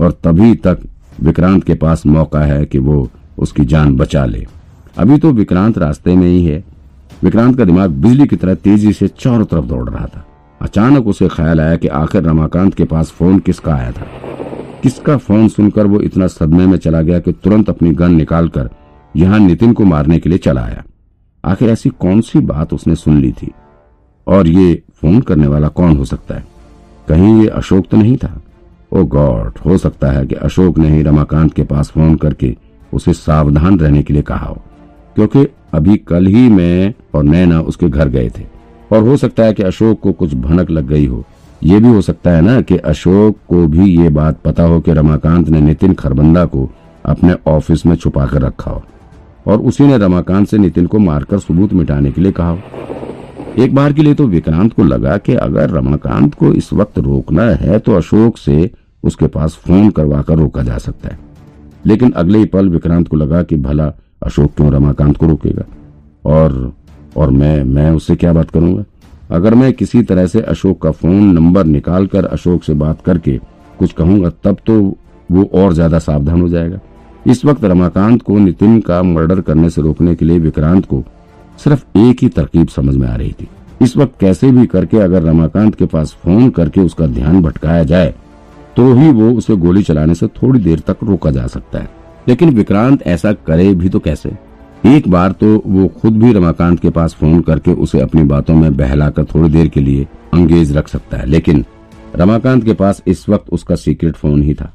और तभी तक विक्रांत के पास मौका है कि वो उसकी जान बचा ले। अभी तो विक्रांत रास्ते में ही है। विक्रांत का दिमाग बिजली की तरह तेज़ी से चारों तरफ़ दौड़ रहा था। अचानक उसे ख्याल आया कि आखिर रमाकांत के पास फ़ोन किसका आया था। किसका फ़ोन सुनकर वो इतना सदमे में चला गया कि तुरंत अपनी गन निकालकर यहाँ नितिन को मारने के लिए चला आया। आखिर ऐसी कौन सी बात उसने सुन ली थी? और ये फ़ोन करने वाला कौन हो सकता है? कहीं ये अशोक तो नहीं था? ओ गॉड, हो सकता है कि अशोक ने ही रमाकांत के पास फ़ोन करके उसे सावधान रहने के लिए कहा हो। क्योंकि अभी कल ही मैं और नैना उसके घर गए थे। और हो सकता है कि अशोक को कुछ भनक लग गई हो। ये भी हो सकता है ना कि अशोक को भी ये बात पता हो कि रमाकांत ने नितिन खरबंदा को अपने ऑफ़िस में छुपा कर रखा हो। और उसी ने रमाकांत से नितिन को मारकर सबूत मिटाने के लिए कहा हो। एक बार के लिए तो विक्रांत को लगा कि अगर रमाकांत को इस वक्त रोकना है तो अशोक से उसके पास फ़ोन करवा कर रोका जा सकता है। लेकिन अगले ही पल विक्रांत को लगा कि भला अशोक क्यों रमाकांत को रोकेगा? और और मैं मैं उससे क्या बात करूँगा? अगर मैं किसी तरह से अशोक का फ़ोन नंबर निकालकर अशोक से बात करके कुछ कहूँगा, तब तो वो और ज़्यादा सावधान हो जाएगा। इस वक्त रमाकांत को नितिन का मर्डर करने से रोकने के लिए विक्रांत को सिर्फ़ एक ही तरकीब समझ में आ रही थी। इस वक्त कैसे भी करके अगर रमाकांत के पास फ़ोन करके उसका ध्यान भटकाया जाए तो ही वो उसे गोली चलाने से थोड़ी देर तक रोका जा सकता है। लेकिन विक्रांत ऐसा करे भी तो कैसे? एक बार तो वो खुद भी रमाकांत के पास फ़ोन करके उसे अपनी बातों में बहलाकर थोड़ी देर के लिए अंगेज रख सकता है। लेकिन रमाकांत के पास इस वक्त उसका सीक्रेट फ़ोन ही था।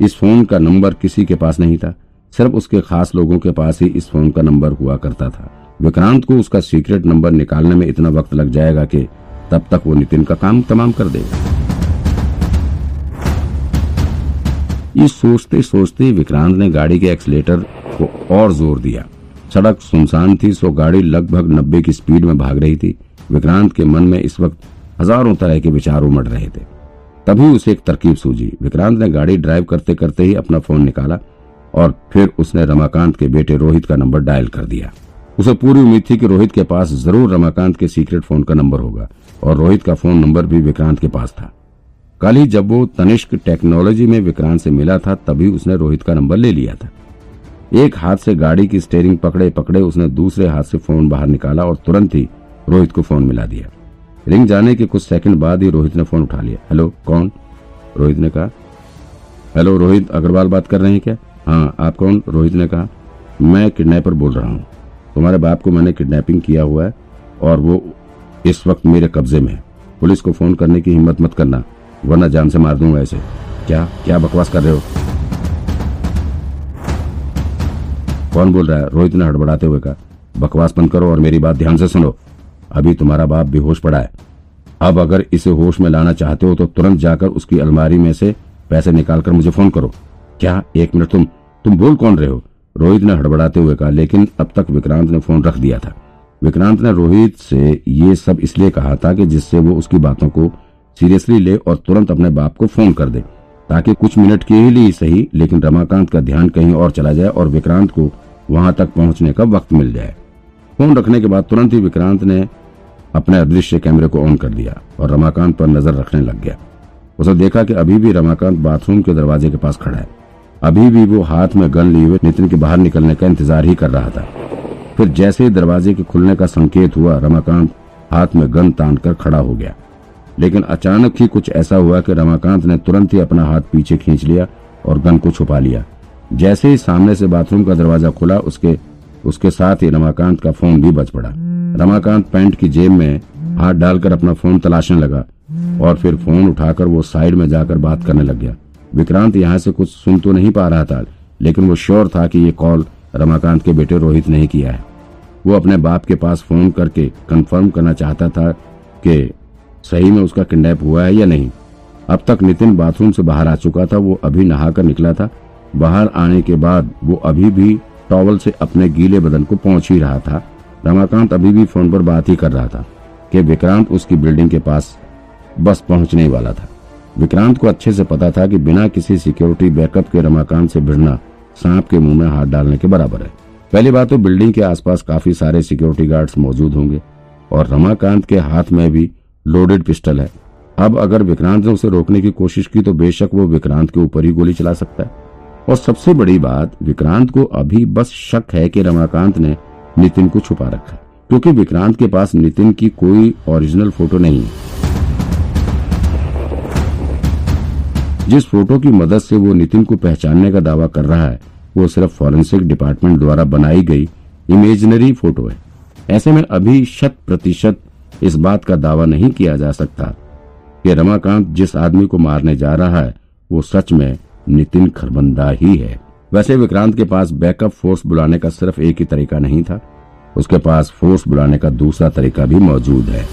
इस फ़ोन का नंबर किसी के पास नहीं था। सिर्फ़ उसके खास लोगों के पास ही इस फ़ोन का नंबर हुआ करता था। विक्रांत को उसका सीक्रेट नंबर निकालने में इतना वक्त लग जाएगा कि तब तक वो नितिन का काम तमाम कर देगा। ये सोचते सोचते विक्रांत ने गाड़ी के एक्सीटर को और ज़ोर दिया। सड़क सुनसान थी, सो गाड़ी लगभग नब्बे की स्पीड में भाग रही थी। विक्रांत के मन में इस वक्त हज़ारों तरह के विचार उमड़ रहे थे। तभी उसे एक तरकीब सूझी। विक्रांत ने गाड़ी ड्राइव करते करते ही अपना फ़ोन निकाला और फिर उसने रमाकांत के बेटे रोहित का नंबर डायल कर दिया। उसे पूरी उम्मीद थी कि रोहित के पास ज़रूर रमाकांत के सीक्रेट फ़ोन का नंबर होगा और रोहित का फ़ोन नंबर भी विक्रांत के पास था। कल ही जब वो तनिष्क टेक्नोलॉजी में विक्रांत से मिला था, तभी उसने रोहित का नंबर ले लिया था। एक हाथ से गाड़ी की स्टेयरिंग पकड़े पकड़े उसने दूसरे हाथ से फ़ोन बाहर निकाला और तुरंत ही रोहित को फ़ोन मिला दिया। रिंग जाने के कुछ सेकंड बाद ही रोहित ने फ़ोन उठा लिया। हेलो कौन? रोहित ने कहा। हेलो रोहित, अग्रवाल बात कर रहे हैं क्या? हाँ आप कौन? रोहित ने कहा। मैं किडनैपर बोल रहा हूँ। तुम्हारे बाप को मैंने किडनैपिंग किया हुआ है और वो इस वक्त मेरे कब्जे में है। पुलिस को फ़ोन करने की हिम्मत मत करना। वरना जान से मार दूँगा ऐसे क्या? क्या बकवास कर रहे हो? कौन बोल रहा है? रोहित ने हड़बड़ाते हुए कहा बकवास बंद करो और मेरी बात ध्यान से सुनो। अभी तुम्हारा बाप बेहोश पड़ा है। अब अगर इसे होश में लाना चाहते हो तो तुरंत जाकर उसकी अलमारी में से पैसे निकालकर मुझे फ़ोन करो। क्या? एक मिनट, तुम तुम बोल कौन रहे हो? रोहित ने हड़बड़ाते हुए कहा, लेकिन अब तक विक्रांत ने फ़ोन रख दिया था। विक्रांत ने रोहित से ये सब इसलिए कहा था कि जिससे वो उसकी बातों को सीरियसली ले और तुरंत अपने बाप को फ़ोन कर दे, ताकि कुछ मिनट के लिए सही, लेकिन रमाकांत का ध्यान कहीं और चला जाए और विक्रांत को वहाँ तक पहुँचने का वक्त मिल जाए। फ़ोन रखने के बाद तुरंत ही विक्रांत ने अपने अदृश्य कैमरे को ऑन कर दिया और रमाकांत पर नज़र रखने लग गया। उसे देखा कि अभी भी रमाकांत बाथरूम के दरवाजे के पास खड़ा है। अभी भी वो हाथ में गन लिए हुए नितिन के बाहर निकलने का इंतज़ार ही कर रहा था। फिर जैसे ही दरवाजे के खुलने का संकेत हुआ, रमाकांत हाथ में गन तान खड़ा हो गया। लेकिन अचानक ही कुछ ऐसा हुआ कि रमाकांत ने तुरंत ही अपना हाथ पीछे खींच लिया और गन को छुपा लिया। जैसे ही सामने से बाथरूम का दरवाज़ा खुला, उसके उसके साथ ही रमाकांत का फ़ोन भी बच पड़ा। रमाकांत पैंट की जेब में हाथ डालकर अपना फ़ोन तलाशने लगा और फिर फ़ोन उठाकर वो साइड में जाकर बात करने लग गया। विक्रांत यहाँ से कुछ सुन तो नहीं पा रहा था, लेकिन वो श्योर था कि ये कॉल रमाकांत के बेटे रोहित ने ही किया है। वो अपने बाप के पास फ़ोन करके कंफर्म करना चाहता था कि सही में उसका किडनैप हुआ है या नहीं? अब तक नितिन बाथरूम से बाहर आ चुका था, वो अभी नहाकर निकला था। बाहर आने के बाद वो अभी भी टॉवल से अपने गीले बदन को पहुँच ही रहा था। रमाकांत अभी भी फ़ोन पर बात ही कर रहा था कि विक्रांत उसकी बिल्डिंग के पास बस पहुँचने वाला था। विक्रांत को अच्छे से पता था कि बिना किसी सिक्योरिटी बैकअप के रमाकांत से भिड़ना सांप के मुँह में हाथ डालने के बराबर है। पहली बात तो बिल्डिंग के आसपास काफ़ी सारे सिक्योरिटी गार्ड्स मौजूद होंगे और रमाकांत के हाथ में भी लोडेड पिस्टल है। अब अगर विक्रांत ने उसे रोकने की कोशिश की तो बेशक वो विक्रांत के ऊपर ही गोली चला सकता है। और सबसे बड़ी बात, विक्रांत को अभी बस शक है कि रमाकांत ने नितिन को छुपा रखा क्योंकि विक्रांत के पास नितिन की कोई ओरिजिनल फ़ोटो नहीं है। जिस फ़ोटो की मदद से वो नितिन को पहचानने का दावा कर रहा है, वो सिर्फ़ फॉरेंसिक डिपार्टमेंट द्वारा बनाई गई इमेजिनरी फ़ोटो है। ऐसे में अभी शत प्रतिशत इस बात का दावा नहीं किया जा सकता कि रमाकांत जिस आदमी को मारने जा रहा है, वो सच में नितिन खरबंदा ही है। वैसे विक्रांत के पास बैकअप फोर्स बुलाने का सिर्फ़ एक ही तरीका नहीं था। उसके पास फोर्स बुलाने का दूसरा तरीका भी मौजूद है।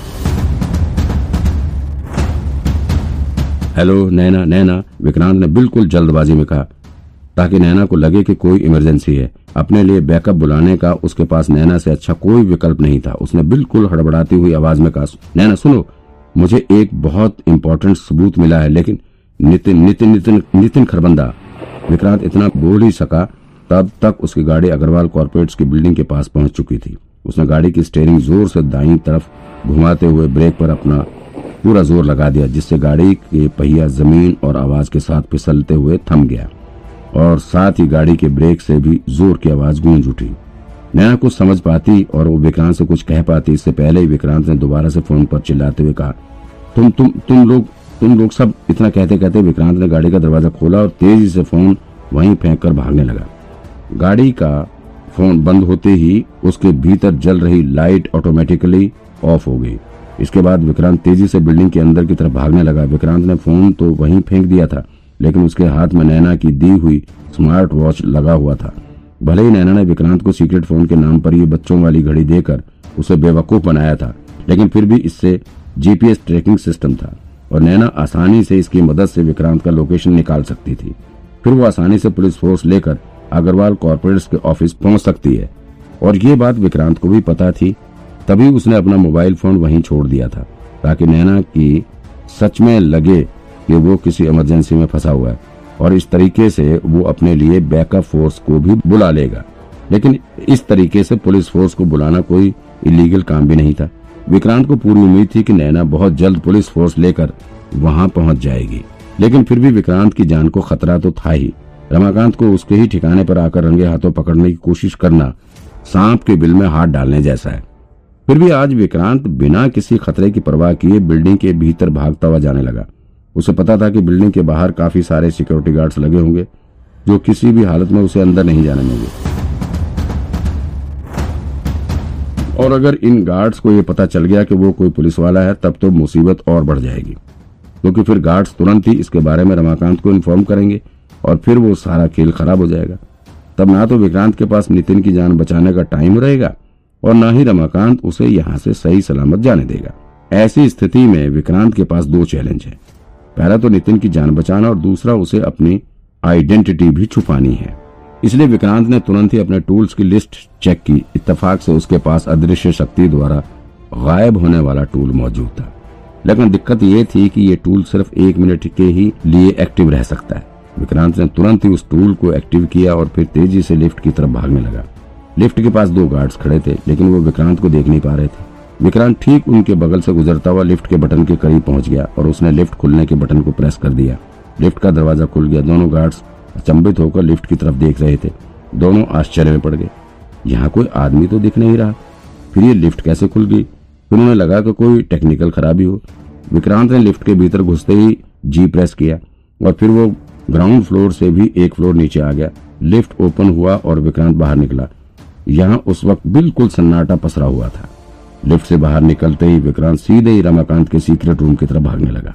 हेलो, नैना नैना, विक्रांत ने बिल्कुल जल्दबाजी में कहा, ताकि नैना को लगे कि कोई इमरजेंसी है। अपने लिए बैकअप बुलाने का उसके पास नैना से अच्छा कोई विकल्प नहीं था। उसने बिल्कुल हड़बड़ाती हुई आवाज़ में कहा, नैना, सुनो, मुझे एक बहुत इंपॉर्टेंट सबूत मिला है, लेकिन नितिन नितिन नितिन नितिन खरबंदा, विक्रांत इतना बोल ही सका, तब तक उसकी गाड़ी अग्रवाल कॉर्पोरेट्स की बिल्डिंग के पास पहुँच चुकी थी। उसने गाड़ी की स्टेयरिंग ज़ोर से दाई तरफ़ घुमाते हुए ब्रेक पर अपना पूरा ज़ोर लगा दिया, जिससे गाड़ी के पहिया ज़मीन और आवाज़ के साथ फिसलते हुए थम गया। और साथ ही गाड़ी के ब्रेक से भी ज़ोर की आवाज़ गूंज उठी। नैना कुछ समझ पाती और वो विक्रांत से कुछ कह पाती। इससे पहले ही विक्रांत ने दोबारा से फ़ोन पर चिल्लाते हुए कहा, तुम तुम तुम लोग तुम लोग सब इतना कहते कहते विक्रांत ने गाड़ी का दरवाज़ा खोला और तेज़ी से फ़ोन वहीं फेंक कर भागने लगा। गाड़ी का फ़ोन बंद होते ही उसके भीतर जल रही लाइट ऑटोमेटिकली ऑफ़ हो गई। इसके बाद विक्रांत तेज़ी से बिल्डिंग के अंदर की तरफ़ भागने लगा। विक्रांत ने फ़ोन तो वहीं फेंक दिया था। लेकिन उसके हाथ में नैना की दी हुई स्मार्ट वॉच लगा हुआ था। भले ही नैना ने विक्रांत को सीक्रेट फ़ोन के नाम पर ये बच्चों वाली घड़ी देकर उसे बेवकूफ़ बनाया था, लेकिन फिर भी इससे जीपीएस ट्रैकिंग सिस्टम था और नैना आसानी से इसकी मदद से विक्रांत का लोकेशन निकाल सकती थी। फिर वो आसानी से पुलिस फोर्स लेकर अग्रवाल कॉर्पोरेट्स के ऑफ़िस पहुँच सकती है। और ये बात विक्रांत को भी पता थी, तभी उसने अपना मोबाइल फ़ोन वहीं छोड़ दिया था, ताकि नैना की सच में लगे कि वो किसी इमरजेंसी में फंसा हुआ है। और इस तरीके से वो अपने लिए बैकअप फोर्स को भी बुला लेगा। लेकिन इस तरीके से पुलिस फोर्स को बुलाना कोई इलीगल काम भी नहीं था। विक्रांत को पूरी उम्मीद थी कि नैना बहुत जल्द पुलिस फोर्स लेकर वहाँ पहुँच जाएगी। लेकिन फिर भी विक्रांत की जान को खतरा तो था ही। रमाकांत को उसके ही ठिकाने पर आकर रंगे हाथों पकड़ने की कोशिश करना सांप के बिल में हाथ डालने जैसा है। फिर भी आज विक्रांत बिना किसी खतरे की परवाह किए बिल्डिंग के भीतर भागता हुआ जाने लगा। उसे पता था कि बिल्डिंग के बाहर काफ़ी सारे सिक्योरिटी गार्ड्स लगे होंगे, जो किसी भी हालत में उसे अंदर नहीं जाने देंगे। और अगर इन गार्ड्स को यह पता चल गया कि वो कोई पुलिस वाला है, तब तो मुसीबत और बढ़ जाएगी। क्योंकि फिर गार्ड्स तुरंत ही इसके बारे में रमाकांत को इन्फॉर्म करेंगे, और फिर वो सारा खेल खराब हो जाएगा। तब ना तो विक्रांत के पास नितिन की जान बचाने का टाइम रहेगा, और ना ही रमाकांत उसे यहाँ से सही सलामत जाने देगा। ऐसी स्थिति में विक्रांत के पास दो चैलेंज है। पहला तो नितिन की जान बचाना और दूसरा उसे अपनी आइडेंटिटी भी छुपानी है। इसलिए विक्रांत ने तुरंत ही अपने टूल्स की लिस्ट चेक की। इत्तेफाक से उसके पास अदृश्य शक्ति द्वारा गायब होने वाला टूल मौजूद था। लेकिन दिक्कत ये थी कि ये टूल सिर्फ़ एक मिनट के ही लिए एक्टिव रह सकता है। विक्रांत ने तुरंत ही उस टूल को एक्टिव किया और फिर तेज़ी से लिफ्ट की तरफ़ भागने लगा। लिफ्ट के पास दो गार्ड्स खड़े थे, लेकिन वो विक्रांत को देख नहीं पा रहे थे। विक्रांत ठीक उनके बगल से गुजरता हुआ लिफ्ट के बटन के करीब पहुँच गया और उसने लिफ्ट खुलने के बटन को प्रेस कर दिया। लिफ्ट का दरवाज़ा खुल गया। दोनों गार्ड्स अचंबित होकर लिफ्ट की तरफ़ देख रहे थे। दोनों आश्चर्य में पड़ गए। यहाँ कोई आदमी तो दिख नहीं रहा। फिर ये लिफ्ट कैसे खुल गई? फिर उन्हें लगा कि कोई टेक्निकल खराबी हो। विक्रांत ने लिफ्ट के भीतर घुसते ही जी प्रेस किया और फिर वो ग्राउंड फ्लोर से भी एक फ्लोर नीचे आ गया। लिफ्ट ओपन हुआ और विक्रांत बाहर निकला। यहाँ उस वक्त बिल्कुल सन्नाटा पसरा हुआ था। लिफ्ट से बाहर निकलते ही विक्रांत सीधे ही रमाकांत के सीक्रेट रूम की तरफ़ भागने लगा।